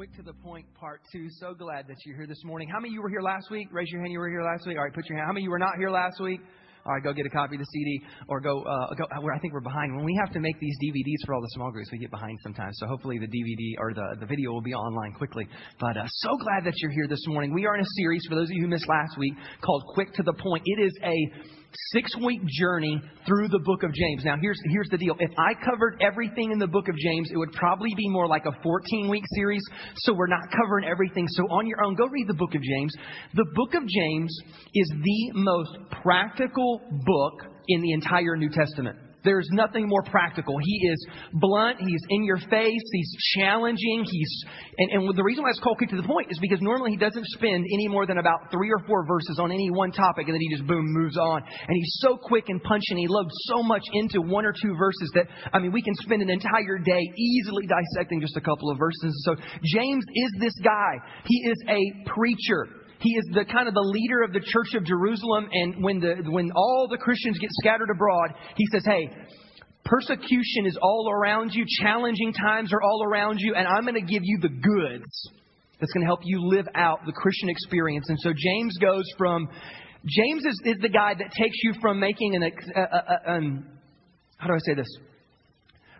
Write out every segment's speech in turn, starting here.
Quick to the point, part two. So glad that you're here this morning. How many of you were here last week? Raise your hand. You were here last week. All right, put your hand. How many of you were not here last week? All right, go get a copy of the CD or go. Uh, go I think we're behind. When we have to make these DVDs for all the small groups, we get behind sometimes. So hopefully the DVD or the, the video will be online quickly. But uh, so glad that you're here this morning. We are in a series for those of you who missed last week called "Quick to the Point." It is a six week journey through the book of James. Now, here's, here's the deal. If I covered everything in the book of James, it would probably be more like a 14 week series. So we're not covering everything. So on your own, go read the book of James. The book of James is the most practical book in the entire New Testament. There's nothing more practical. He is blunt. He's in your face. He's challenging. He's and, and the reason why it's called quick to the point is because normally he doesn't spend any more than about three or four verses on any one topic, and then he just boom moves on. And he's so quick and punching. He loads so much into one or two verses that I mean we can spend an entire day easily dissecting just a couple of verses. So James is this guy. He is a preacher. He is the kind of the leader of the church of Jerusalem. And when the, when all the Christians get scattered abroad, he says, Hey, persecution is all around you. Challenging times are all around you. And I'm going to give you the goods that's going to help you live out the Christian experience. And so James goes from, James is, is the guy that takes you from making an, um, how do I say this?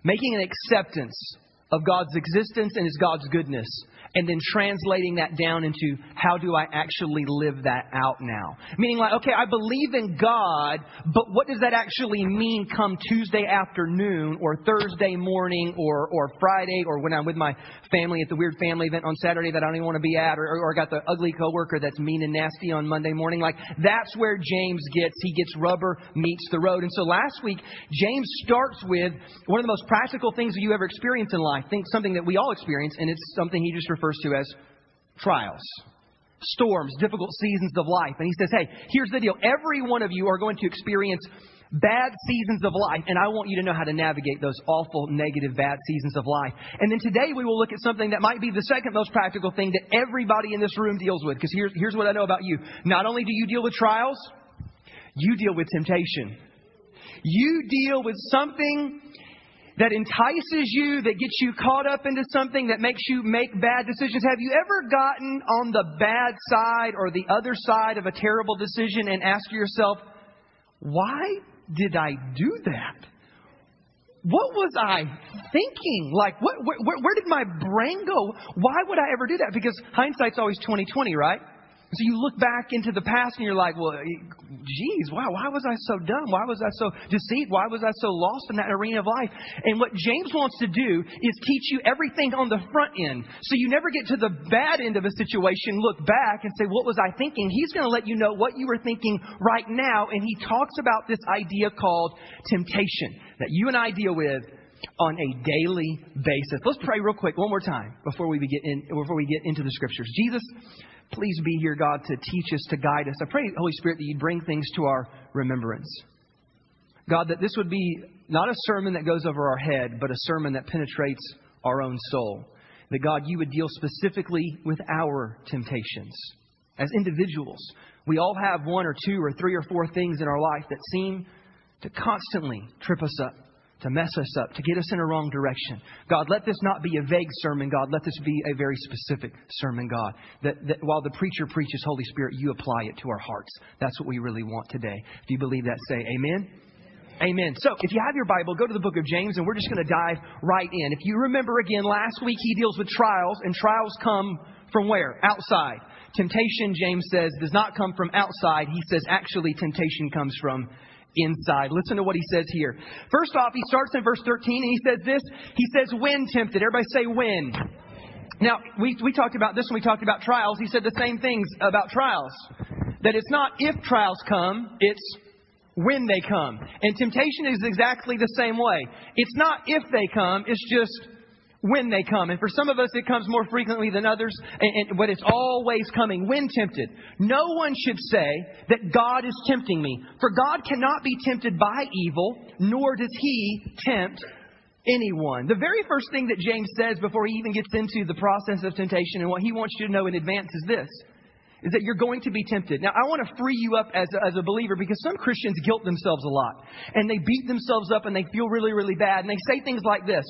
Making an acceptance of God's existence and His God's goodness and then translating that down into how do I actually live that out now? Meaning, like, okay, I believe in God, but what does that actually mean come Tuesday afternoon or Thursday morning or, or Friday or when I'm with my family at the weird family event on Saturday that I don't even want to be at or, or got the ugly coworker that's mean and nasty on Monday morning? Like, that's where James gets, he gets rubber meets the road. And so last week, James starts with one of the most practical things that you ever experience in life. Think something that we all experience, and it's something he just to as trials, storms, difficult seasons of life. And he says, hey, here's the deal. Every one of you are going to experience bad seasons of life, and I want you to know how to navigate those awful, negative, bad seasons of life. And then today we will look at something that might be the second most practical thing that everybody in this room deals with. Because here's, here's what I know about you. Not only do you deal with trials, you deal with temptation. You deal with something that entices you, that gets you caught up into something that makes you make bad decisions. Have you ever gotten on the bad side or the other side of a terrible decision and asked yourself, why did I do that? What was I thinking? Like, what, where, where did my brain go? Why would I ever do that? Because hindsight's always 2020, right? So you look back into the past and you're like, well, geez, wow, why was I so dumb? Why was I so deceived? Why was I so lost in that arena of life? And what James wants to do is teach you everything on the front end. So you never get to the bad end of a situation, look back and say, what was I thinking? He's going to let you know what you were thinking right now. And he talks about this idea called temptation that you and I deal with on a daily basis. Let's pray real quick one more time before we get in, before we get into the scriptures. Jesus, Please be here, God, to teach us, to guide us. I pray, Holy Spirit, that you'd bring things to our remembrance. God, that this would be not a sermon that goes over our head, but a sermon that penetrates our own soul. That, God, you would deal specifically with our temptations. As individuals, we all have one or two or three or four things in our life that seem to constantly trip us up to mess us up, to get us in a wrong direction. God, let this not be a vague sermon, God. Let this be a very specific sermon, God. That, that while the preacher preaches, Holy Spirit, you apply it to our hearts. That's what we really want today. If you believe that, say amen. Amen. So, if you have your Bible, go to the book of James, and we're just going to dive right in. If you remember again, last week he deals with trials, and trials come from where? Outside. Temptation, James says, does not come from outside. He says, actually, temptation comes from inside. Listen to what he says here. First off, he starts in verse 13 and he says this. He says, when tempted. Everybody say when. Now, we, we talked about this when we talked about trials. He said the same things about trials. That it's not if trials come, it's when they come. And temptation is exactly the same way. It's not if they come, it's just when they come. And for some of us, it comes more frequently than others, and, and, but it's always coming when tempted. No one should say that God is tempting me, for God cannot be tempted by evil, nor does he tempt anyone. The very first thing that James says before he even gets into the process of temptation and what he wants you to know in advance is this. Is that you're going to be tempted. Now, I want to free you up as a, as a believer because some Christians guilt themselves a lot. And they beat themselves up and they feel really, really bad. And they say things like this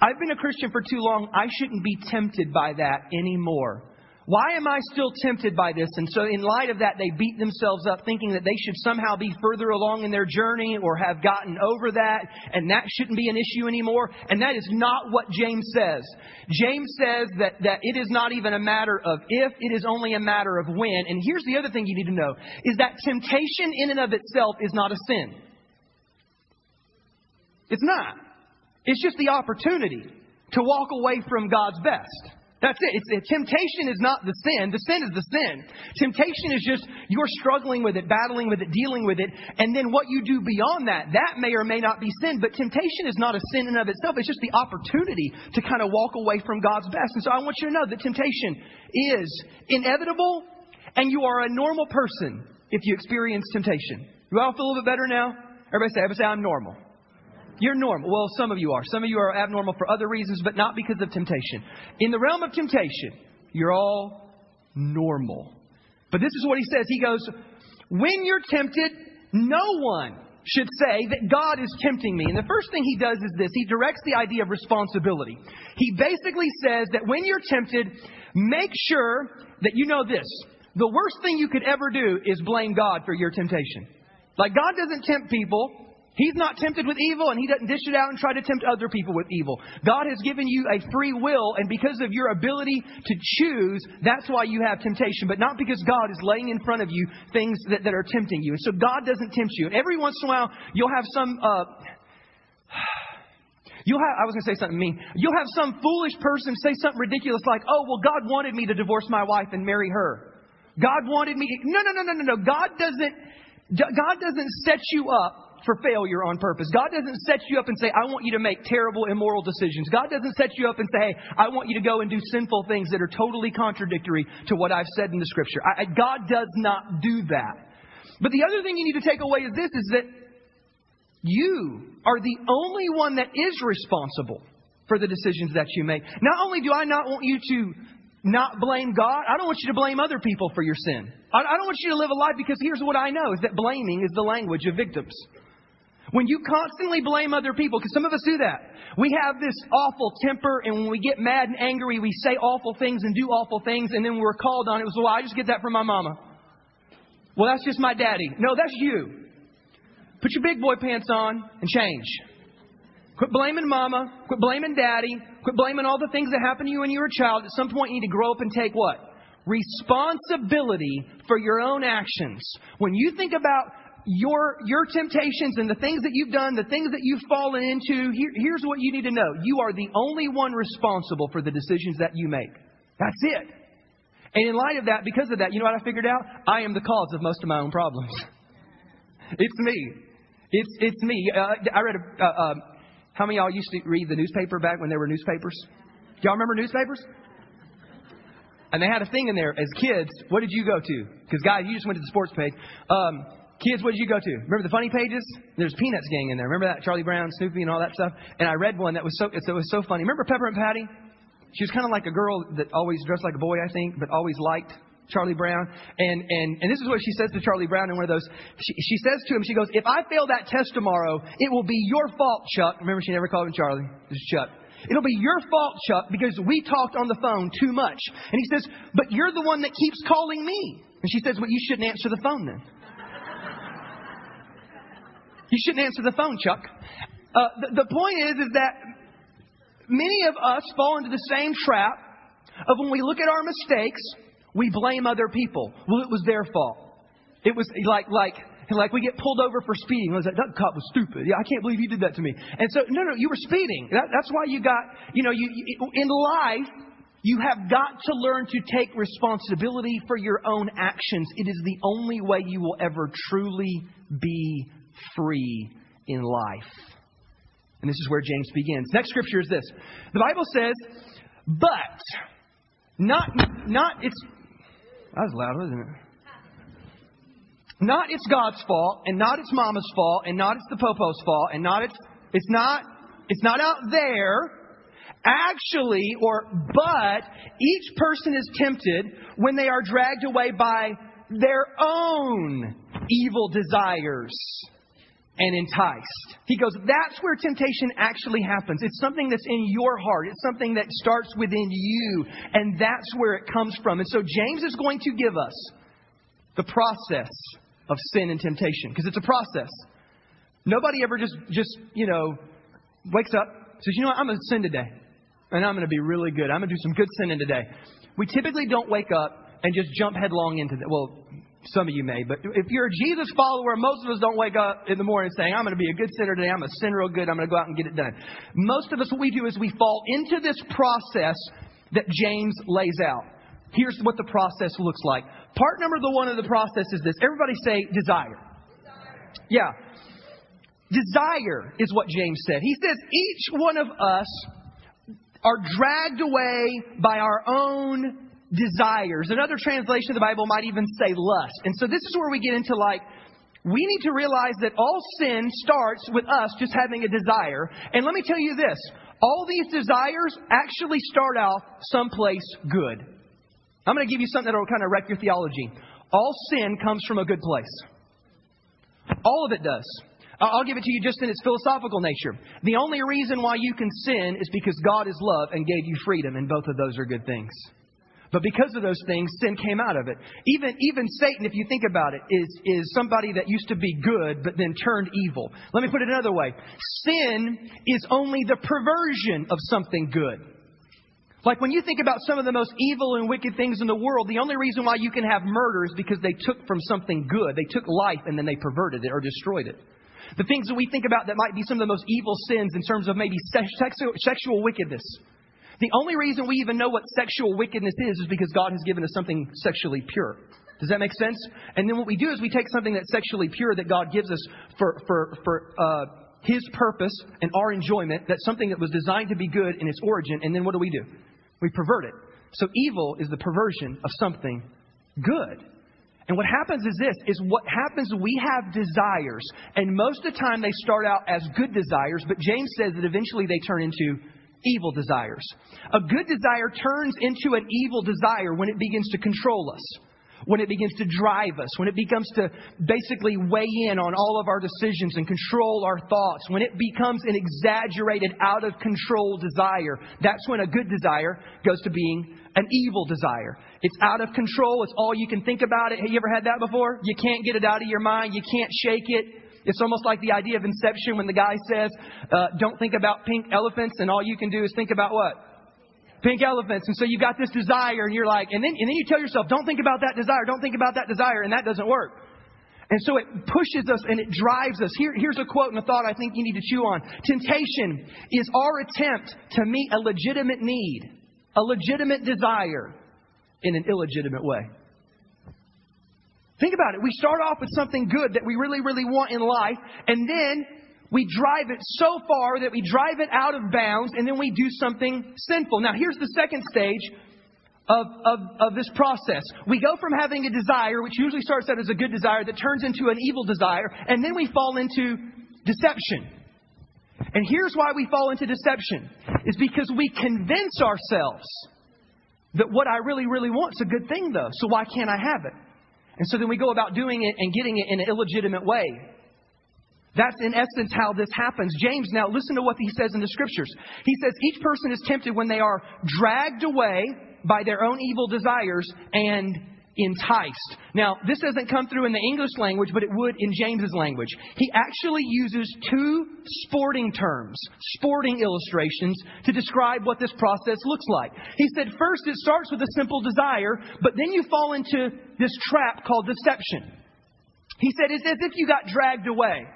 I've been a Christian for too long. I shouldn't be tempted by that anymore. Why am I still tempted by this? And so, in light of that, they beat themselves up thinking that they should somehow be further along in their journey or have gotten over that, and that shouldn't be an issue anymore. And that is not what James says. James says that, that it is not even a matter of if, it is only a matter of when. And here's the other thing you need to know is that temptation in and of itself is not a sin. It's not. It's just the opportunity to walk away from God's best. That's it. It's, temptation is not the sin. The sin is the sin. Temptation is just you're struggling with it, battling with it, dealing with it. And then what you do beyond that, that may or may not be sin. But temptation is not a sin in of itself. It's just the opportunity to kind of walk away from God's best. And so I want you to know that temptation is inevitable and you are a normal person if you experience temptation. You all feel a little bit better now? Everybody say, everybody say, I'm normal. You're normal. Well, some of you are. Some of you are abnormal for other reasons, but not because of temptation. In the realm of temptation, you're all normal. But this is what he says. He goes, When you're tempted, no one should say that God is tempting me. And the first thing he does is this he directs the idea of responsibility. He basically says that when you're tempted, make sure that you know this. The worst thing you could ever do is blame God for your temptation. Like, God doesn't tempt people He's not tempted with evil and he doesn't dish it out and try to tempt other people with evil. God has given you a free will and because of your ability to choose, that's why you have temptation, but not because God is laying in front of you things that, that are tempting you. And so God doesn't tempt you. And every once in a while, you'll have some, uh, You'll have, I was going to say something mean. You'll have some foolish person say something ridiculous like, oh, well, God wanted me to divorce my wife and marry her. God wanted me. No, no, no, no, no, no. God doesn't, God doesn't set you up for failure on purpose. God doesn't set you up and say, I want you to make terrible, immoral decisions. God doesn't set you up and say, hey, I want you to go and do sinful things that are totally contradictory to what I've said in the scripture. I, God does not do that. But the other thing you need to take away is this, is that you are the only one that is responsible for the decisions that you make. Not only do I not want you to not blame God. I don't want you to blame other people for your sin. I, don't want you to live a life because here's what I know is that blaming is the language of victims. When you constantly blame other people, because some of us do that. We have this awful temper, and when we get mad and angry, we say awful things and do awful things, and then we're called on it. Was, well, I just get that from my mama. Well, that's just my daddy. No, that's you. Put your big boy pants on and change. Quit blaming mama. Quit blaming daddy. Quit blaming all the things that happened to you when you were a child. At some point, you need to grow up and take what? Responsibility for your own actions. When you think about your, your temptations and the things that you've done, the things that you've fallen into, here, here's what you need to know. You are the only one responsible for the decisions that you make. That's it. And in light of that, because of that, you know what I figured out? I am the cause of most of my own problems. it's me. It's, it's me. Uh, I read a, uh, uh, how many of y'all used to read the newspaper back when there were newspapers? Y'all remember newspapers? And they had a thing in there as kids. What did you go to? Because guys, you just went to the sports page. Um, Kids, what did you go to? Remember the funny pages? There's Peanuts gang in there. Remember that Charlie Brown, Snoopy, and all that stuff. And I read one that was so it was so funny. Remember Peppermint Patty? She was kind of like a girl that always dressed like a boy, I think, but always liked Charlie Brown. And and and this is what she says to Charlie Brown in one of those. She, she says to him, she goes, "If I fail that test tomorrow, it will be your fault, Chuck." Remember, she never called him Charlie. Was Chuck. It'll be your fault, Chuck, because we talked on the phone too much. And he says, But you're the one that keeps calling me. And she says, Well, you shouldn't answer the phone then. You shouldn't answer the phone, Chuck. Uh, the, the point is, is that many of us fall into the same trap of when we look at our mistakes, we blame other people. Well, it was their fault. It was like, like, like we get pulled over for speeding. Like, that cop was stupid. Yeah, I can't believe you did that to me. And so, no, no, you were speeding. That, that's why you got, you know, you, you, in life, you have got to learn to take responsibility for your own actions. It is the only way you will ever truly be free in life. And this is where James begins. Next scripture is this. The Bible says, but not not it's that was loud, wasn't it? Not it's God's fault, and not it's mama's fault, and not it's the popo's fault, and not it's it's not it's not out there. Actually, or but each person is tempted when they are dragged away by their own evil desires. And enticed. He goes, that's where temptation actually happens. It's something that's in your heart. It's something that starts within you, and that's where it comes from. And so James is going to give us the process of sin and temptation because it's a process. Nobody ever just, just, you know, wakes up, says, you know what, I'm going to sin today. And I'm going to be really good. I'm going to do some good sinning today. We typically don't wake up and just jump headlong into that. Well, some of you may, but if you're a Jesus follower, most of us don't wake up in the morning saying, I'm going to be a good sinner today. I'm going to sin real good. I'm going to go out and get it done. Most of us, what we do is we fall into this process that James lays out. Here's what the process looks like. Part number the one of the process is this. Everybody say desire. desire. Yeah. Desire is what James said. He says each one of us are dragged away by our own desires. Another translation of the Bible might even say lust. And so this is where we get into like, we need to realize that all sin starts with us just having a desire. And let me tell you this all these desires actually start out someplace good. I'm going to give you something that will kind of wreck your theology. All sin comes from a good place. All of it does. I'll give it to you just in its philosophical nature. The only reason why you can sin is because God is love and gave you freedom, and both of those are good things. But because of those things, sin came out of it. Even, even Satan, if you think about it, is, is somebody that used to be good but then turned evil. Let me put it another way sin is only the perversion of something good. Like when you think about some of the most evil and wicked things in the world, the only reason why you can have murder is because they took from something good. They took life and then they perverted it or destroyed it. The things that we think about that might be some of the most evil sins in terms of maybe sexual, sexual wickedness. The only reason we even know what sexual wickedness is is because God has given us something sexually pure. Does that make sense? And then what we do is we take something that's sexually pure that God gives us for, for, for uh, His purpose and our enjoyment, that's something that was designed to be good in its origin, and then what do we do? We pervert it. So evil is the perversion of something good. And what happens is this is what happens we have desires and most of the time they start out as good desires but James says that eventually they turn into evil desires. A good desire turns into an evil desire when it begins to control us, when it begins to drive us, when it becomes to basically weigh in on all of our decisions and control our thoughts, when it becomes an exaggerated, out of control desire. That's when a good desire goes to being an evil desire. It's out of control. It's all you can think about it. Have you ever had that before? You can't get it out of your mind. You can't shake it. It's almost like the idea of inception when the guy says, uh, don't think about pink elephants and all you can do is think about what? Pink elephants. And so you've got this desire and you're like, and then, and then you tell yourself, don't think about that desire, don't think about that desire, and that doesn't work. And so it pushes us and it drives us. Here, here's a quote and a thought I think you need to chew on. Temptation is our attempt to meet a legitimate need, a legitimate desire in an illegitimate way. Think about it. We start off with something good that we really, really want in life, and then we drive it so far that we drive it out of bounds, and then we do something sinful. Now, here's the second stage of, of, of this process. We go from having a desire, which usually starts out as a good desire, that turns into an evil desire, and then we fall into deception. And here's why we fall into deception is because we convince ourselves that what I really, really want is a good thing, though. So why can't I have it? And so then we go about doing it and getting it in an illegitimate way. That's in essence how this happens. James, now listen to what he says in the scriptures. He says, Each person is tempted when they are dragged away by their own evil desires and enticed. Now, this doesn't come through in the English language, but it would in James's language. He actually uses two sporting terms, sporting illustrations, to describe what this process looks like. He said, first, it starts with a simple desire, but then you fall into this trap called deception. He said, it's as if you got dragged away.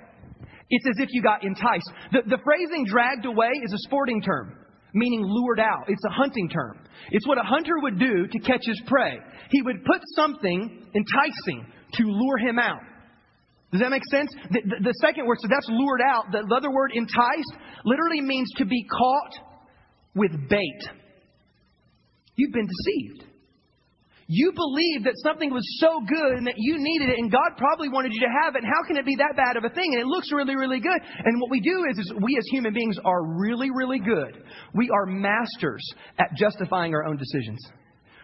It's as if you got enticed. The, the phrasing dragged away is a sporting term meaning lured out. It's a hunting term. It's what a hunter would do to catch his prey. He would put something enticing to lure him out. Does that make sense? The, the, the second word, so that's lured out. The, the other word, enticed, literally means to be caught with bait. You've been deceived. You believed that something was so good and that you needed it, and God probably wanted you to have it. And how can it be that bad of a thing? And it looks really, really good. And what we do is, is we as human beings are really, really good. We are masters at justifying our own decisions.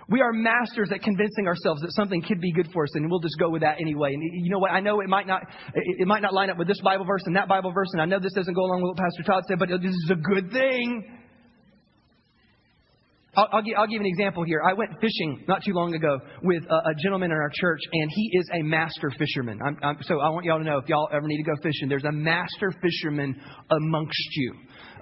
We are masters at convincing ourselves that something could be good for us, and we'll just go with that anyway. And you know what? I know it might not it might not line up with this Bible verse and that Bible verse, and I know this doesn't go along with what Pastor Todd said, but this is a good thing. I'll, I'll, give, I'll give an example here. I went fishing not too long ago with a, a gentleman in our church, and he is a master fisherman. I'm, I'm, so I want y'all to know if y'all ever need to go fishing, there's a master fisherman amongst you.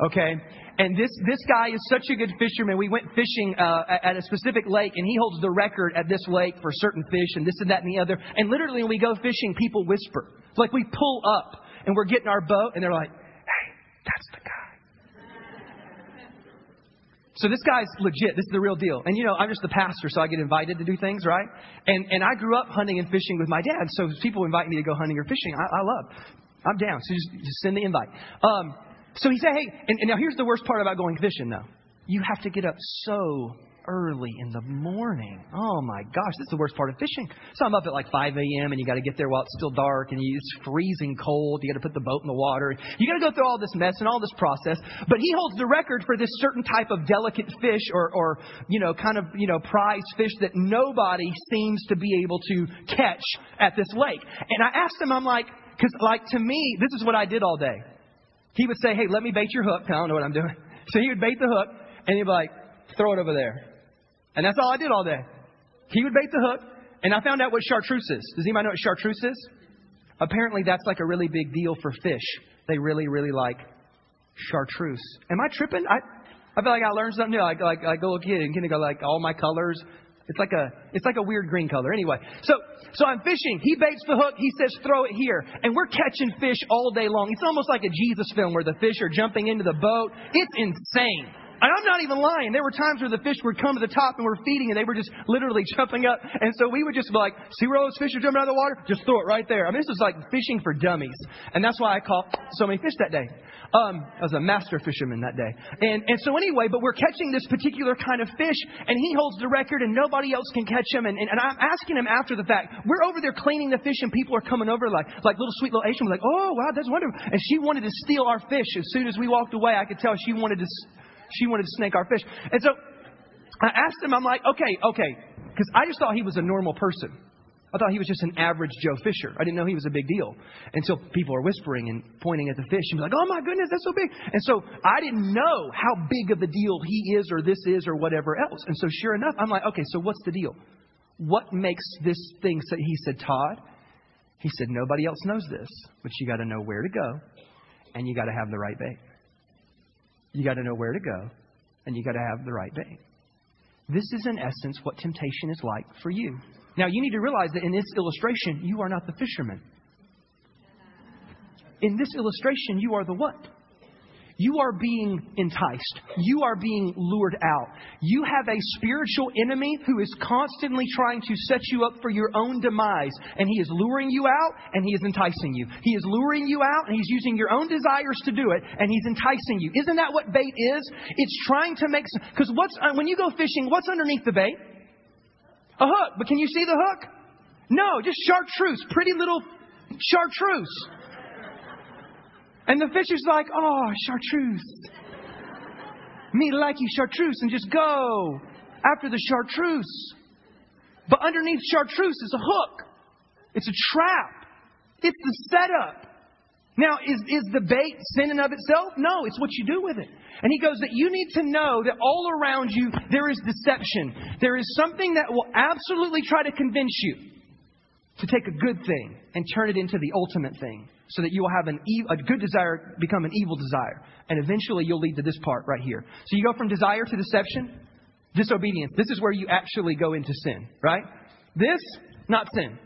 Okay? And this, this guy is such a good fisherman. We went fishing uh, at a specific lake, and he holds the record at this lake for certain fish, and this and that and the other. And literally, when we go fishing, people whisper. It's like we pull up, and we're getting our boat, and they're like, hey, that's the guy. So this guy's legit. This is the real deal. And you know, I'm just the pastor, so I get invited to do things, right? And and I grew up hunting and fishing with my dad. So people invite me to go hunting or fishing, I, I love. I'm down. So just, just send the invite. Um, so he said, hey, and, and now here's the worst part about going fishing, though. You have to get up so early in the morning. Oh my gosh, this is the worst part of fishing. So I'm up at like 5 a.m. and you got to get there while it's still dark and it's freezing cold. You got to put the boat in the water. You got to go through all this mess and all this process. But he holds the record for this certain type of delicate fish or, or you know, kind of, you know, prize fish that nobody seems to be able to catch at this lake. And I asked him, I'm like, because like to me, this is what I did all day. He would say, hey, let me bait your hook. I don't know what I'm doing. So he would bait the hook and he'd be like, throw it over there. And that's all I did all day. He would bait the hook, and I found out what chartreuse is. Does anybody know what chartreuse is? Apparently, that's like a really big deal for fish. They really, really like chartreuse. Am I tripping? I, I feel like I learned something new. Like, like, like a little kid in kindergarten, like all my colors. It's like a, it's like a weird green color. Anyway, so, so I'm fishing. He baits the hook. He says, throw it here. And we're catching fish all day long. It's almost like a Jesus film where the fish are jumping into the boat. It's insane. And I'm not even lying. There were times where the fish would come to the top and we're feeding and they were just literally jumping up. And so we would just be like, see where all those fish are jumping out of the water? Just throw it right there. I mean, this is like fishing for dummies. And that's why I caught so many fish that day. Um, I was a master fisherman that day. And, and so anyway, but we're catching this particular kind of fish and he holds the record and nobody else can catch him. And, and, and I'm asking him after the fact, we're over there cleaning the fish and people are coming over like, like little sweet little Asian. We're like, oh wow, that's wonderful. And she wanted to steal our fish. As soon as we walked away, I could tell she wanted to she wanted to snake our fish. And so I asked him, I'm like, okay, okay, because I just thought he was a normal person. I thought he was just an average Joe Fisher. I didn't know he was a big deal until so people are whispering and pointing at the fish and be like, oh my goodness, that's so big. And so I didn't know how big of a deal he is or this is or whatever else. And so sure enough, I'm like, okay, so what's the deal? What makes this thing? So he said, Todd, he said, nobody else knows this, but you got to know where to go and you got to have the right bait. You got to know where to go, and you got to have the right bait. This is, in essence, what temptation is like for you. Now, you need to realize that in this illustration, you are not the fisherman. In this illustration, you are the what? You are being enticed. You are being lured out. You have a spiritual enemy who is constantly trying to set you up for your own demise. And he is luring you out and he is enticing you. He is luring you out and he's using your own desires to do it and he's enticing you. Isn't that what bait is? It's trying to make, because what's, uh, when you go fishing, what's underneath the bait? A hook. But can you see the hook? No, just chartreuse. Pretty little chartreuse. And the fish is like, oh, chartreuse. Me like you chartreuse and just go after the chartreuse. But underneath chartreuse is a hook. It's a trap. It's the setup. Now, is, is the bait sin in of itself? No, it's what you do with it. And he goes that you need to know that all around you there is deception. There is something that will absolutely try to convince you to take a good thing and turn it into the ultimate thing so that you will have an e- a good desire become an evil desire. And eventually you'll lead to this part right here. So you go from desire to deception, disobedience. This is where you actually go into sin, right? This, not sin.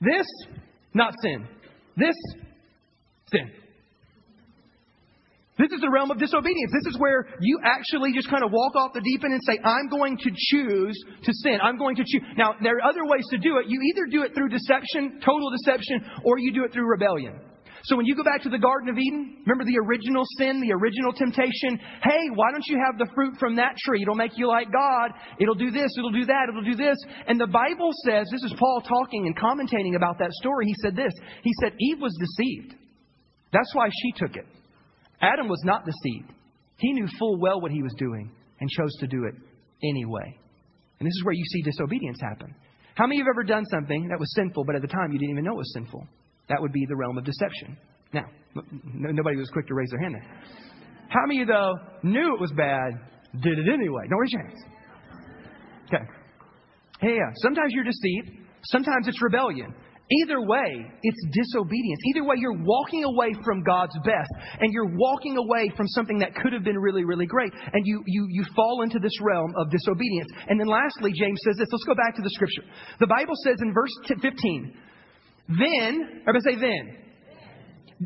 This, not sin. This, sin. This is the realm of disobedience. This is where you actually just kind of walk off the deep end and say, I'm going to choose to sin. I'm going to choose. Now, there are other ways to do it. You either do it through deception, total deception, or you do it through rebellion. So when you go back to the Garden of Eden, remember the original sin, the original temptation? Hey, why don't you have the fruit from that tree? It'll make you like God. It'll do this, it'll do that, it'll do this. And the Bible says, this is Paul talking and commentating about that story. He said this. He said, Eve was deceived. That's why she took it. Adam was not deceived. He knew full well what he was doing and chose to do it anyway. And this is where you see disobedience happen. How many of you have ever done something that was sinful, but at the time you didn't even know it was sinful? That would be the realm of deception. Now, nobody was quick to raise their hand there. How many of you, though, knew it was bad, did it anyway? No, raise your hands. Okay. Hey, yeah. Sometimes you're deceived. Sometimes it's rebellion. Either way, it's disobedience. Either way, you're walking away from God's best and you're walking away from something that could have been really, really great. And you, you, you fall into this realm of disobedience. And then lastly, James says this. Let's go back to the scripture. The Bible says in verse 15, then, everybody say then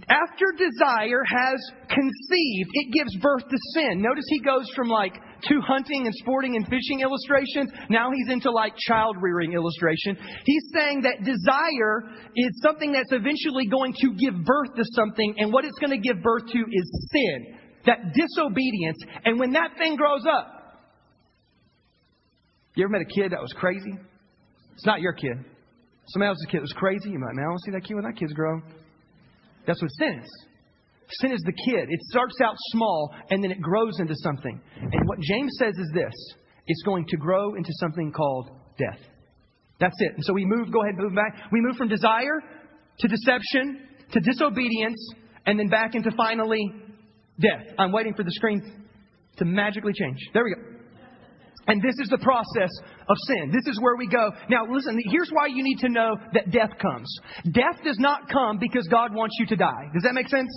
after desire has conceived, it gives birth to sin. Notice he goes from like two hunting and sporting and fishing illustrations. Now he's into like child rearing illustration. He's saying that desire is something that's eventually going to give birth to something, and what it's going to give birth to is sin. That disobedience. And when that thing grows up, you ever met a kid that was crazy? It's not your kid. Somebody else's kid was crazy. You might, man, I want to see that kid when that kid's grown. That's what sin is. Sin is the kid. It starts out small and then it grows into something. And what James says is this it's going to grow into something called death. That's it. And so we move, go ahead, move back. We move from desire to deception to disobedience and then back into finally death. I'm waiting for the screen to magically change. There we go. And this is the process of sin. This is where we go. Now, listen, here's why you need to know that death comes. Death does not come because God wants you to die. Does that make sense?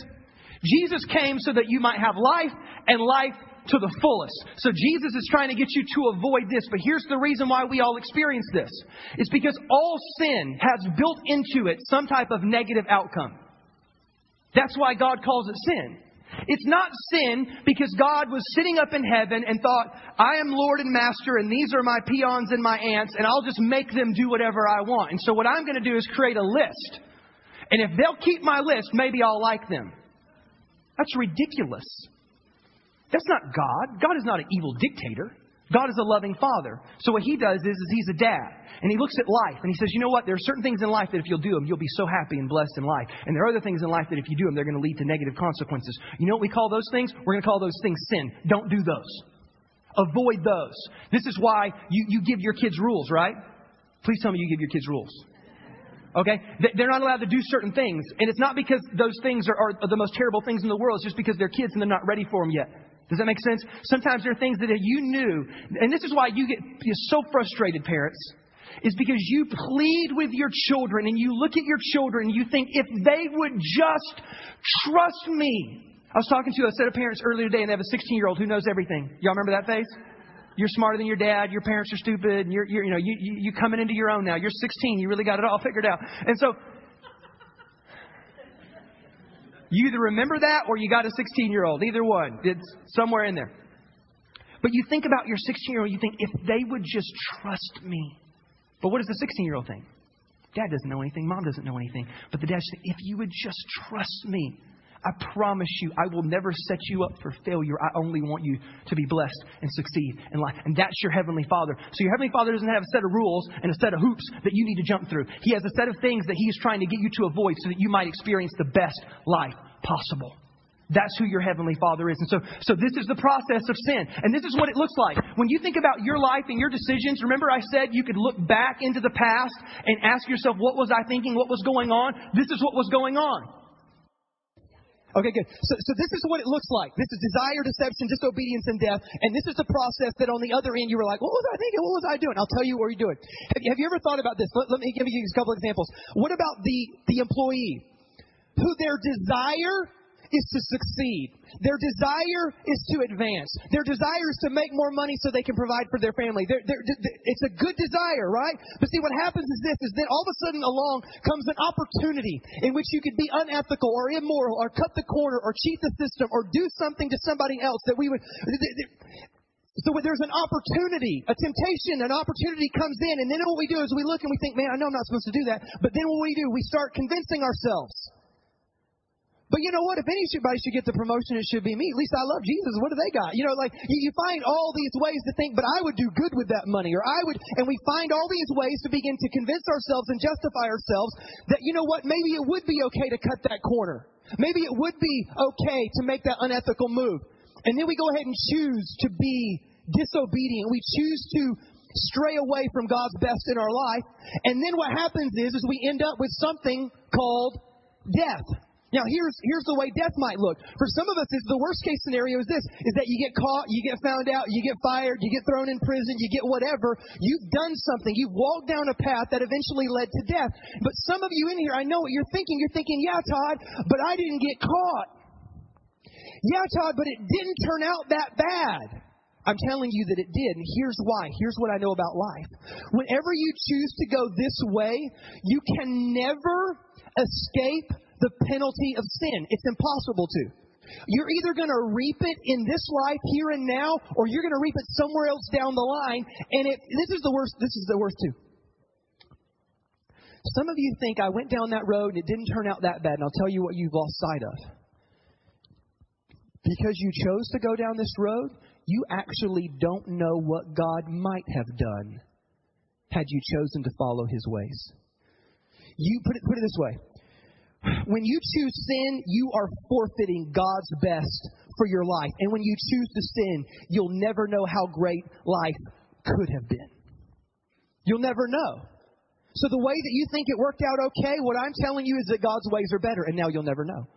Jesus came so that you might have life and life to the fullest. So Jesus is trying to get you to avoid this. But here's the reason why we all experience this. It's because all sin has built into it some type of negative outcome. That's why God calls it sin. It's not sin because God was sitting up in heaven and thought, I am Lord and Master, and these are my peons and my ants, and I'll just make them do whatever I want. And so what I'm going to do is create a list. And if they'll keep my list, maybe I'll like them. That's ridiculous. That's not God. God is not an evil dictator. God is a loving father. So what he does is, is he's a dad. And he looks at life and he says, you know what? There are certain things in life that if you'll do them, you'll be so happy and blessed in life. And there are other things in life that if you do them, they're going to lead to negative consequences. You know what we call those things? We're going to call those things sin. Don't do those. Avoid those. This is why you, you give your kids rules, right? Please tell me you give your kids rules. Okay? They're not allowed to do certain things. And it's not because those things are, are the most terrible things in the world. It's just because they're kids and they're not ready for them yet. Does that make sense? Sometimes there are things that you knew, and this is why you get you're so frustrated, parents, is because you plead with your children and you look at your children and you think, if they would just trust me. I was talking to a set of parents earlier today and they have a 16 year old who knows everything. Y'all remember that phase? You're smarter than your dad. Your parents are stupid. And you're, you're you know, you, you, you coming into your own now. You're 16. You really got it all figured out. And so you either remember that or you got a 16 year old. Either one. It's somewhere in there. But you think about your 16 year old, you think, if they would just trust me. But what does the 16 year old think? Dad doesn't know anything. Mom doesn't know anything. But the dad says, if you would just trust me, I promise you, I will never set you up for failure. I only want you to be blessed and succeed in life. And that's your Heavenly Father. So your Heavenly Father doesn't have a set of rules and a set of hoops that you need to jump through. He has a set of things that He is trying to get you to avoid so that you might experience the best life possible. That's who your heavenly father is. And so, so this is the process of sin. And this is what it looks like. When you think about your life and your decisions, remember I said you could look back into the past and ask yourself, what was I thinking? What was going on? This is what was going on. Okay, good. So, so this is what it looks like. This is desire, deception, disobedience, and death. And this is the process that on the other end you were like, what was I thinking? What was I doing? I'll tell you what you're doing. Have you, have you ever thought about this? Let, let me give you a couple examples. What about the, the employee who their desire is to succeed. Their desire is to advance. Their desire is to make more money so they can provide for their family. They're, they're, it's a good desire, right? But see, what happens is this, is then all of a sudden along comes an opportunity in which you could be unethical or immoral or cut the corner or cheat the system or do something to somebody else that we would... So when there's an opportunity, a temptation, an opportunity comes in, and then what we do is we look and we think, man, I know I'm not supposed to do that. But then what we do, we start convincing ourselves but you know what? If anybody should get the promotion, it should be me. At least I love Jesus. What do they got? You know, like you find all these ways to think, but I would do good with that money, or I would, and we find all these ways to begin to convince ourselves and justify ourselves that you know what? Maybe it would be okay to cut that corner. Maybe it would be okay to make that unethical move. And then we go ahead and choose to be disobedient. We choose to stray away from God's best in our life. And then what happens is, is we end up with something called death. Now here's here's the way death might look. For some of us, the worst case scenario is this: is that you get caught, you get found out, you get fired, you get thrown in prison, you get whatever. You've done something. You've walked down a path that eventually led to death. But some of you in here, I know what you're thinking. You're thinking, yeah, Todd, but I didn't get caught. Yeah, Todd, but it didn't turn out that bad. I'm telling you that it did, and here's why. Here's what I know about life. Whenever you choose to go this way, you can never escape the penalty of sin. It's impossible to. You're either going to reap it in this life here and now, or you're going to reap it somewhere else down the line. And it, this is the worst. This is the worst too. Some of you think I went down that road and it didn't turn out that bad, and I'll tell you what you've lost sight of. Because you chose to go down this road, you actually don't know what God might have done had you chosen to follow His ways. You put it, put it this way when you choose sin, you are forfeiting God's best for your life. And when you choose to sin, you'll never know how great life could have been. You'll never know. So the way that you think it worked out okay, what I'm telling you is that God's ways are better, and now you'll never know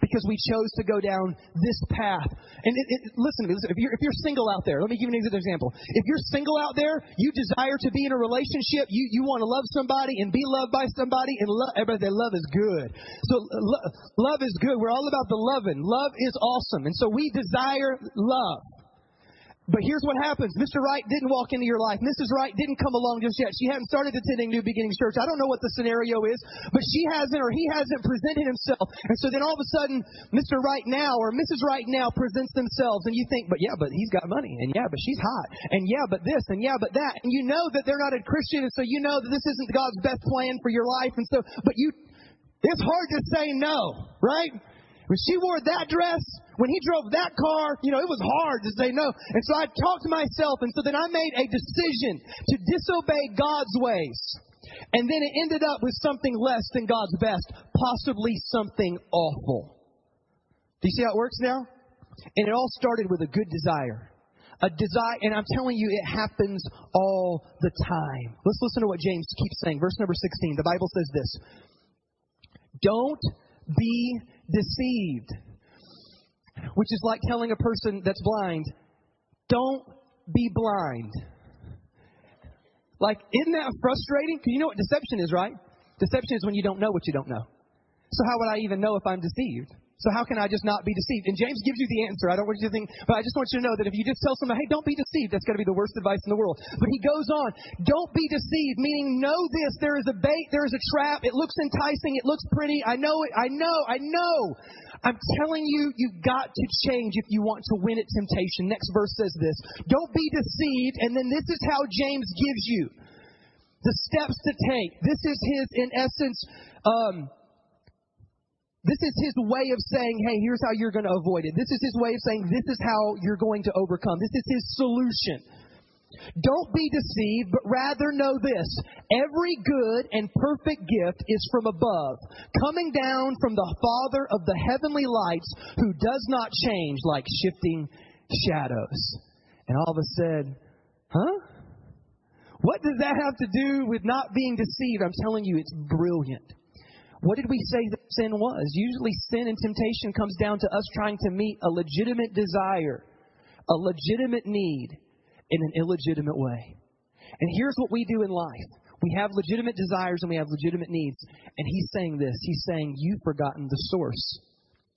because we chose to go down this path. And it, it, listen to me, listen, if, you're, if you're single out there, let me give you an example. If you're single out there, you desire to be in a relationship, you, you want to love somebody and be loved by somebody, and love, everybody say love is good. So lo- love is good. We're all about the loving. Love is awesome. And so we desire love. But here's what happens. Mr. Right didn't walk into your life. Mrs. Right didn't come along just yet. She hadn't started attending New Beginnings Church. I don't know what the scenario is, but she hasn't or he hasn't presented himself. And so then all of a sudden, Mr. Right now or Mrs. Right now presents themselves and you think, but yeah, but he's got money. And yeah, but she's hot. And yeah, but this. And yeah, but that. And you know that they're not a Christian. And so you know that this isn't God's best plan for your life. And so, but you, it's hard to say no, right? When she wore that dress, when he drove that car, you know, it was hard to say no. And so I talked to myself, and so then I made a decision to disobey God's ways. And then it ended up with something less than God's best, possibly something awful. Do you see how it works now? And it all started with a good desire. A desire, and I'm telling you, it happens all the time. Let's listen to what James keeps saying. Verse number 16. The Bible says this Don't be deceived. Which is like telling a person that's blind, don't be blind. Like, isn't that frustrating? Because you know what deception is, right? Deception is when you don't know what you don't know. So how would I even know if I'm deceived? So how can I just not be deceived? And James gives you the answer. I don't want you to think, but I just want you to know that if you just tell somebody, hey, don't be deceived, that's going to be the worst advice in the world. But he goes on, don't be deceived, meaning know this, there is a bait, there is a trap, it looks enticing, it looks pretty, I know it, I know, I know. I'm telling you, you've got to change if you want to win at temptation. Next verse says this, don't be deceived, and then this is how James gives you the steps to take. This is his, in essence, um, this is his way of saying, hey, here's how you're going to avoid it. This is his way of saying, this is how you're going to overcome. This is his solution. Don't be deceived, but rather know this. Every good and perfect gift is from above, coming down from the Father of the heavenly lights, who does not change like shifting shadows. And all of us said, huh? What does that have to do with not being deceived? I'm telling you, it's brilliant. What did we say that sin was? Usually, sin and temptation comes down to us trying to meet a legitimate desire, a legitimate need in an illegitimate way. And here's what we do in life we have legitimate desires and we have legitimate needs. And he's saying this He's saying, You've forgotten the source.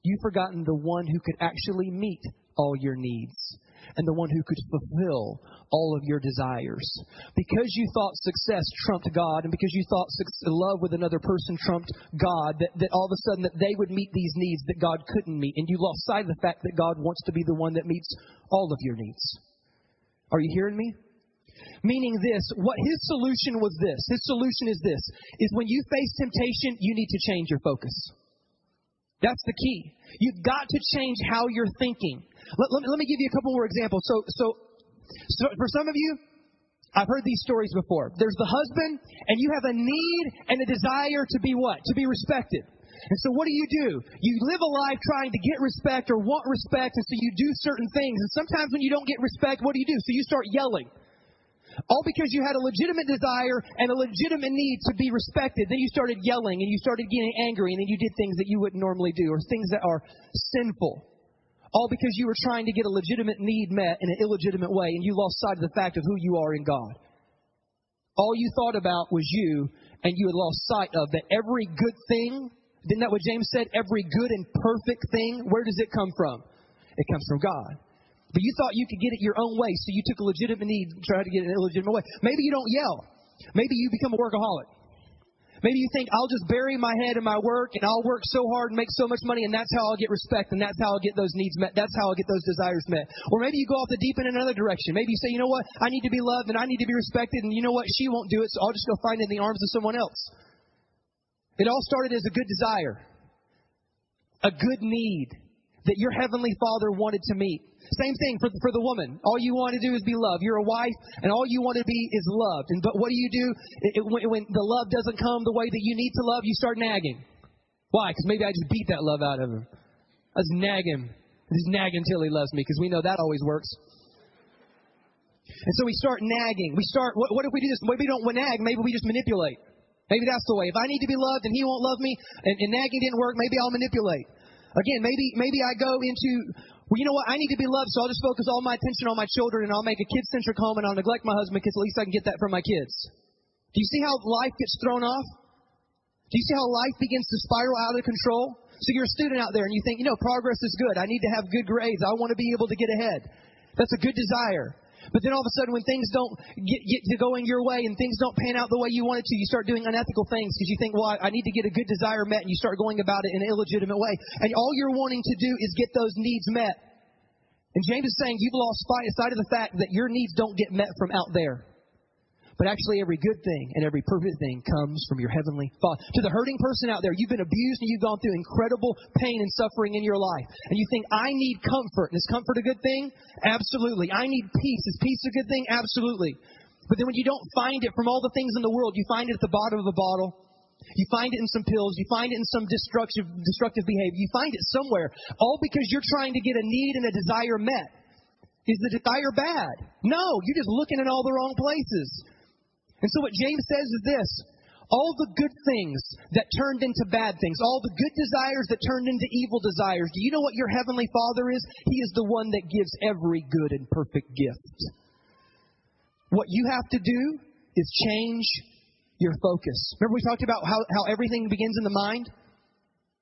You've forgotten the one who could actually meet all your needs and the one who could fulfill all of your desires. Because you thought success trumped God, and because you thought love with another person trumped God, that, that all of a sudden that they would meet these needs that God couldn't meet, and you lost sight of the fact that God wants to be the one that meets all of your needs. Are you hearing me? Meaning this, what his solution was this. His solution is this, is when you face temptation, you need to change your focus. That's the key. You've got to change how you're thinking. Let, let, let me give you a couple more examples. So, so, so for some of you, I've heard these stories before. There's the husband, and you have a need and a desire to be what? To be respected. And so what do you do? You live a life trying to get respect or want respect, and so you do certain things. And sometimes when you don't get respect, what do you do? So you start yelling. All because you had a legitimate desire and a legitimate need to be respected. Then you started yelling and you started getting angry and then you did things that you wouldn't normally do or things that are sinful. All because you were trying to get a legitimate need met in an illegitimate way and you lost sight of the fact of who you are in God. All you thought about was you and you had lost sight of that every good thing, isn't that what James said? Every good and perfect thing, where does it come from? It comes from God. But you thought you could get it your own way, so you took a legitimate need and tried to get it an illegitimate way. Maybe you don't yell. Maybe you become a workaholic. Maybe you think I'll just bury my head in my work and I'll work so hard and make so much money and that's how I'll get respect and that's how I'll get those needs met. That's how I'll get those desires met. Or maybe you go off the deep end in another direction. Maybe you say, you know what? I need to be loved and I need to be respected and you know what? She won't do it, so I'll just go find it in the arms of someone else. It all started as a good desire, a good need that your heavenly Father wanted to meet. Same thing for, for the woman. All you want to do is be loved. You're a wife, and all you want to be is loved. And but what do you do it, it, when, when the love doesn't come the way that you need to love? You start nagging. Why? Because maybe I just beat that love out of him. I just nag him. I just nag until he loves me, because we know that always works. And so we start nagging. We start. What, what if we do this? Maybe we don't nag. Maybe we just manipulate. Maybe that's the way. If I need to be loved and he won't love me, and, and nagging didn't work, maybe I'll manipulate. Again, maybe maybe I go into well, you know what? I need to be loved, so I'll just focus all my attention on my children and I'll make a kid centric home and I'll neglect my husband because at least I can get that from my kids. Do you see how life gets thrown off? Do you see how life begins to spiral out of control? So you're a student out there and you think, you know, progress is good. I need to have good grades. I want to be able to get ahead. That's a good desire. But then all of a sudden, when things don't get, get to going your way and things don't pan out the way you want it to, you start doing unethical things because you think, well, I, need to get a good desire met, and you start going about it in an illegitimate way. And all you're wanting to do is get those needs met. And James is saying you've lost sight of the fact that your needs don't get met from out there. But actually, every good thing and every perfect thing comes from your heavenly Father. To the hurting person out there, you've been abused and you've gone through incredible pain and suffering in your life. And you think, I need comfort. And is comfort a good thing? Absolutely. I need peace. Is peace a good thing? Absolutely. But then when you don't find it from all the things in the world, you find it at the bottom of a bottle. You find it in some pills. You find it in some destructive, destructive behavior. You find it somewhere, all because you're trying to get a need and a desire met. Is the desire bad? No, you're just looking in all the wrong places. And so what James says is this all the good things that turned into bad things, all the good desires that turned into evil desires, do you know what your heavenly Father is? He is the one that gives every good and perfect gift. What you have to do is change your focus. Remember we talked about how, how everything begins in the mind?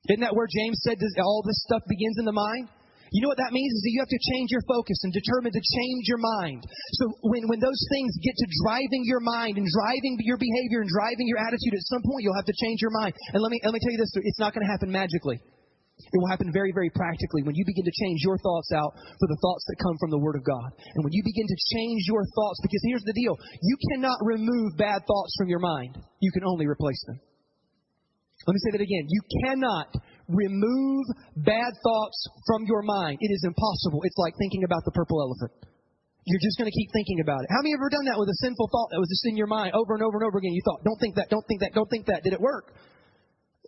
Isn't that where James said all this stuff begins in the mind? You know what that means is that you have to change your focus and determine to change your mind. So when, when those things get to driving your mind and driving your behavior and driving your attitude, at some point you'll have to change your mind. And let me, let me tell you this, it's not going to happen magically. It will happen very, very practically when you begin to change your thoughts out for the thoughts that come from the Word of God. And when you begin to change your thoughts, because here's the deal you cannot remove bad thoughts from your mind, you can only replace them. Let me say that again. You cannot remove bad thoughts from your mind. It is impossible. It's like thinking about the purple elephant. You're just going to keep thinking about it. How many you ever done that with a sinful thought that was just in your mind over and over and over again? You thought, don't think that, don't think that, don't think that. Did it work?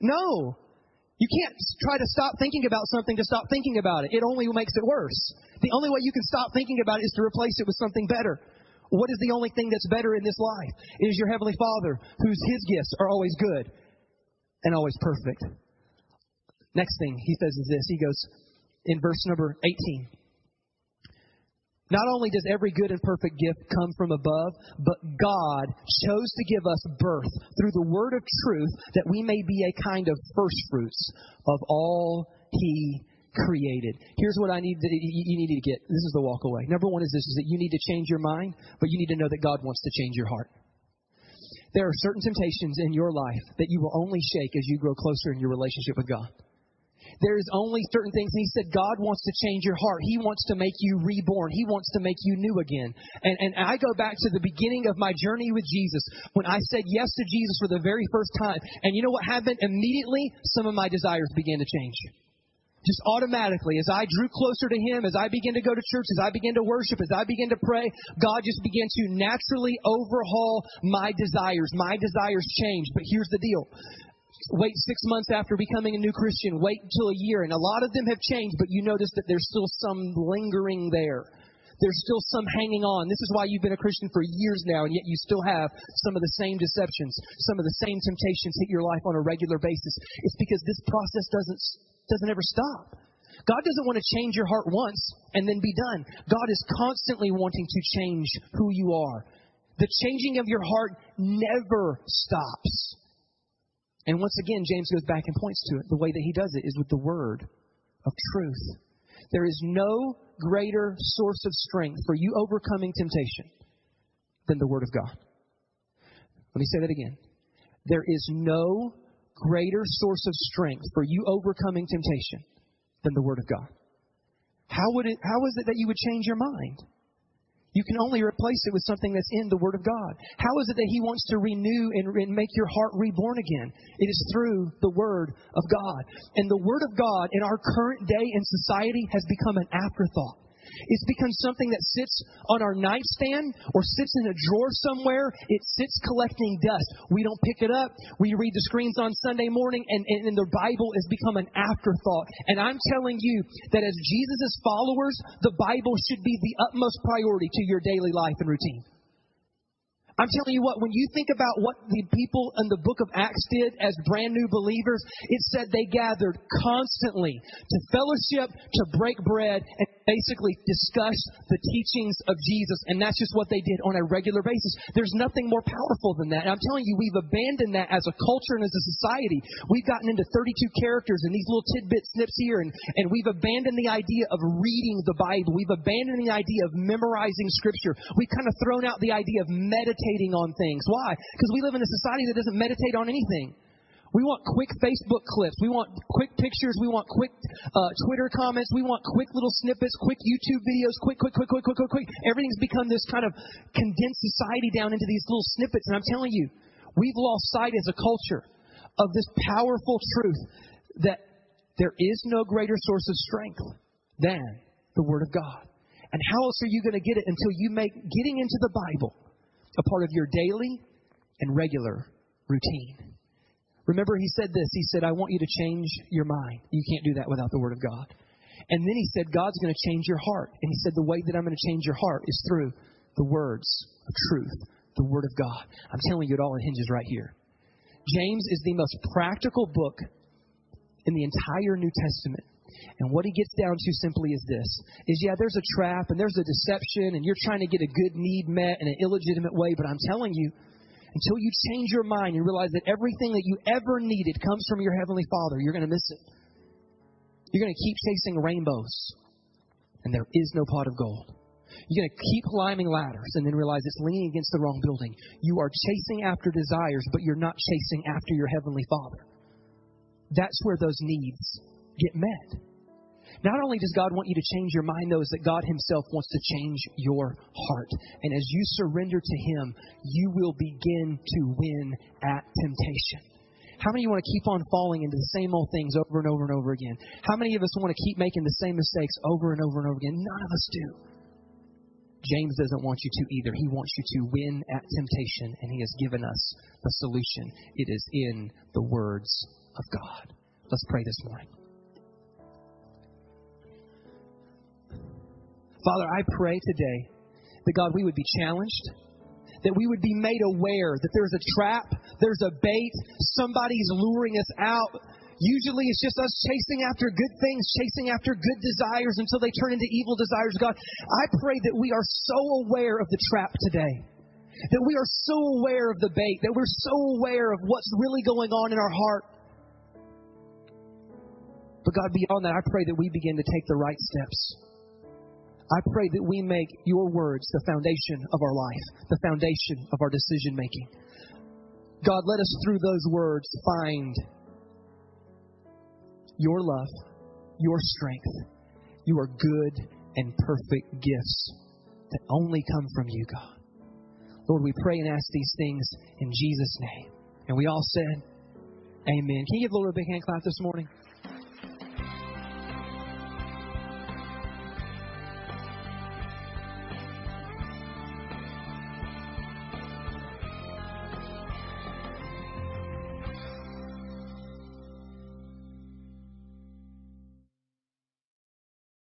No. You can't try to stop thinking about something to stop thinking about it. It only makes it worse. The only way you can stop thinking about it is to replace it with something better. What is the only thing that's better in this life? It is your Heavenly Father, whose His gifts are always good and always perfect. Next thing he says is this. He goes in verse number 18. Not only does every good and perfect gift come from above, but God chose to give us birth through the word of truth that we may be a kind of first fruits of all he created. Here's what I need to, you need to get. This is the walk away. Number one is this is that you need to change your mind, but you need to know that God wants to change your heart. There are certain temptations in your life that you will only shake as you grow closer in your relationship with God. There's only certain things. And he said, God wants to change your heart. He wants to make you reborn. He wants to make you new again. And, and I go back to the beginning of my journey with Jesus when I said yes to Jesus for the very first time. And you know what happened? Immediately, some of my desires began to change just automatically, as I drew closer to Him, as I began to go to church, as I began to worship, as I began to pray, God just began to naturally overhaul my desires. My desires changed. But here's the deal wait six months after becoming a new Christian, wait until a year, and a lot of them have changed, but you notice that there's still some lingering there. there's still some hanging on. This is why you've been a Christian for years now, and yet you still have some of the same deceptions, some of the same temptations hit your life on a regular basis. It's because this process doesn't, doesn't ever stop. God doesn't want to change your heart once and then be done. God is constantly wanting to change who you are. The changing of your heart never stops. And once again, James goes back and points to it. The way that he does it is with the word of truth. There is no greater source of strength for you overcoming temptation than the word of God. Let me say that again. There is no greater source of strength for you overcoming temptation than the word of God. How would it how is it that you would change your mind? You can only replace it with something that's in the Word of God. How is it that He wants to renew and, and make your heart reborn again? It is through the Word of God. And the Word of God in our current day and society has become an afterthought. It's become something that sits on our nightstand or sits in a drawer somewhere. It sits collecting dust. We don't pick it up. We read the screens on Sunday morning, and, and, and the Bible has become an afterthought. And I'm telling you that as Jesus' followers, the Bible should be the utmost priority to your daily life and routine. I'm telling you what, when you think about what the people in the book of Acts did as brand new believers, it said they gathered constantly to fellowship, to break bread, and basically discuss the teachings of Jesus. And that's just what they did on a regular basis. There's nothing more powerful than that. And I'm telling you, we've abandoned that as a culture and as a society. We've gotten into 32 characters and these little tidbit snips here, and, and we've abandoned the idea of reading the Bible. We've abandoned the idea of memorizing Scripture. We've kind of thrown out the idea of meditating meditating on things. Why? Because we live in a society that doesn't meditate on anything. We want quick Facebook clips. We want quick pictures. We want quick uh, Twitter comments. We want quick little snippets, quick YouTube videos, quick, quick, quick, quick, quick, quick, quick. Everything's become this kind of condensed society down into these little snippets. And I'm telling you, we've lost sight as a culture of this powerful truth that there is no greater source of strength than the Word of God. And how else are you going to get it until you make getting into the Bible a part of your daily and regular routine. Remember, he said this. He said, I want you to change your mind. You can't do that without the Word of God. And then he said, God's going to change your heart. And he said, the way that I'm going to change your heart is through the words of truth, the Word of God. I'm telling you, it all hinges right here. James is the most practical book in the entire New Testament. And what he gets down to simply is this is yeah, there's a trap and there's a deception and you're trying to get a good need met in an illegitimate way, but I'm telling you, until you change your mind and realize that everything that you ever needed comes from your Heavenly Father, you're going to miss it. You're going to keep chasing rainbows, and there is no pot of gold. You're going to keep climbing ladders and then realize it's leaning against the wrong building. You are chasing after desires, but you're not chasing after your Heavenly Father. That's where those needs get met. Not only does God want you to change your mind, though, is that God Himself wants to change your heart. And as you surrender to Him, you will begin to win at temptation. How many of you want to keep on falling into the same old things over and over and over again? How many of us want to keep making the same mistakes over and over and over again? None of us do. James doesn't want you to either. He wants you to win at temptation, and He has given us the solution. It is in the words of God. Let's pray this morning. Father, I pray today that God, we would be challenged, that we would be made aware that there's a trap, there's a bait, somebody's luring us out. Usually it's just us chasing after good things, chasing after good desires until they turn into evil desires. God, I pray that we are so aware of the trap today. That we are so aware of the bait, that we're so aware of what's really going on in our heart. But God, beyond that, I pray that we begin to take the right steps I pray that we make your words the foundation of our life, the foundation of our decision making. God, let us through those words find your love, your strength. You are good and perfect gifts that only come from you, God. Lord, we pray and ask these things in Jesus' name. And we all said, Amen. Can you give the Lord a big hand clap this morning?